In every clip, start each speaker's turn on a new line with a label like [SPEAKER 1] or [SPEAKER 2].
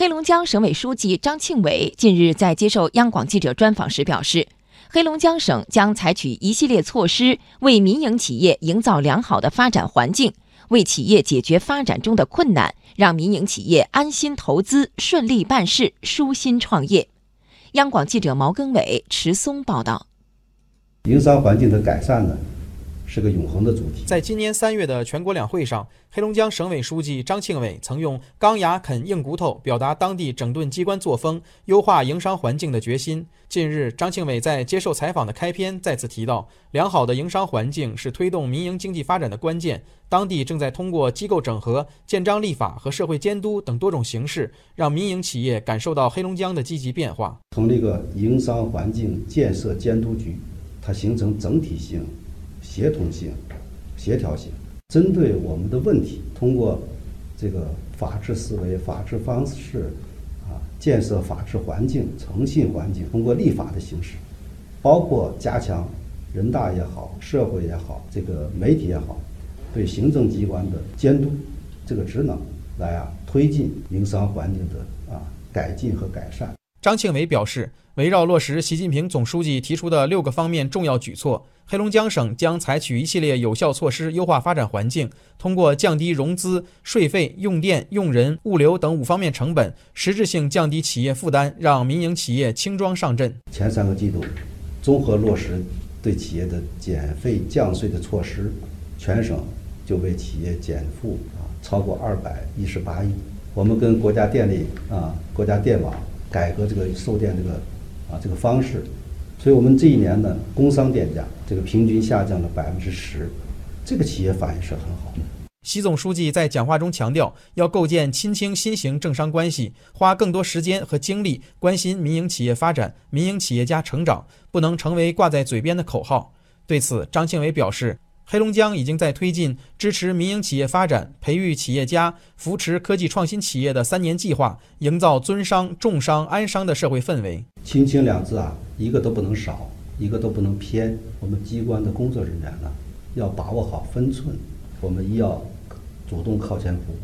[SPEAKER 1] 黑龙江省委书记张庆伟近日在接受央广记者专访时表示，黑龙江省将采取一系列措施，为民营企业营造良好的发展环境，为企业解决发展中的困难，让民营企业安心投资、顺利办事、舒心创业。央广记者毛根伟、迟松报道。
[SPEAKER 2] 营商环境的改善呢，是个永恒的主题。
[SPEAKER 3] 在今年三月的全国两会上，黑龙江省委书记张庆伟曾用“钢牙啃硬骨头”表达当地整顿机关作风、优化营商环境的决心。近日，张庆伟在接受采访的开篇再次提到，良好的营商环境是推动民营经济发展的关键。当地正在通过机构整合、建章立法和社会监督等多种形式，让民营企业感受到黑龙江的积极变化。
[SPEAKER 2] 从这个营商环境建设监督局。它形成整体性、协同性、协调性，针对我们的问题，通过这个法治思维、法治方式，啊，建设法治环境、诚信环境，通过立法的形式，包括加强人大也好、社会也好、这个媒体也好，对行政机关的监督这个职能，来啊推进营商环境的啊改进和改善。
[SPEAKER 3] 张庆伟表示，围绕落实习近平总书记提出的六个方面重要举措，黑龙江省将采取一系列有效措施，优化发展环境，通过降低融资、税费、用电、用人、物流等五方面成本，实质性降低企业负担，让民营企业轻装上阵。
[SPEAKER 2] 前三个季度，综合落实对企业的减费降税的措施，全省就为企业减负啊超过二百一十八亿。我们跟国家电力啊、国家电网。改革这个售电这个啊这个方式，所以我们这一年呢，工商电价这个平均下降了百分之十，这个企业反应是很好的。
[SPEAKER 3] 习总书记在讲话中强调，要构建亲清新型政商关系，花更多时间和精力关心民营企业发展、民营企业家成长，不能成为挂在嘴边的口号。对此，张庆伟表示。黑龙江已经在推进支持民营企业发展、培育企业家、扶持科技创新企业的三年计划，营造尊商、重商、安商的社会氛围。
[SPEAKER 2] 亲清两字啊，一个都不能少，一个都不能偏。我们机关的工作人员呢，要把握好分寸。我们一要主动靠前扶，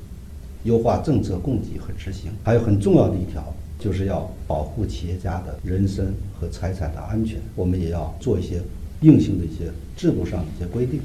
[SPEAKER 2] 优化政策供给和执行。还有很重要的一条，就是要保护企业家的人身和财产的安全。我们也要做一些。硬性的一些制度上的一些规定。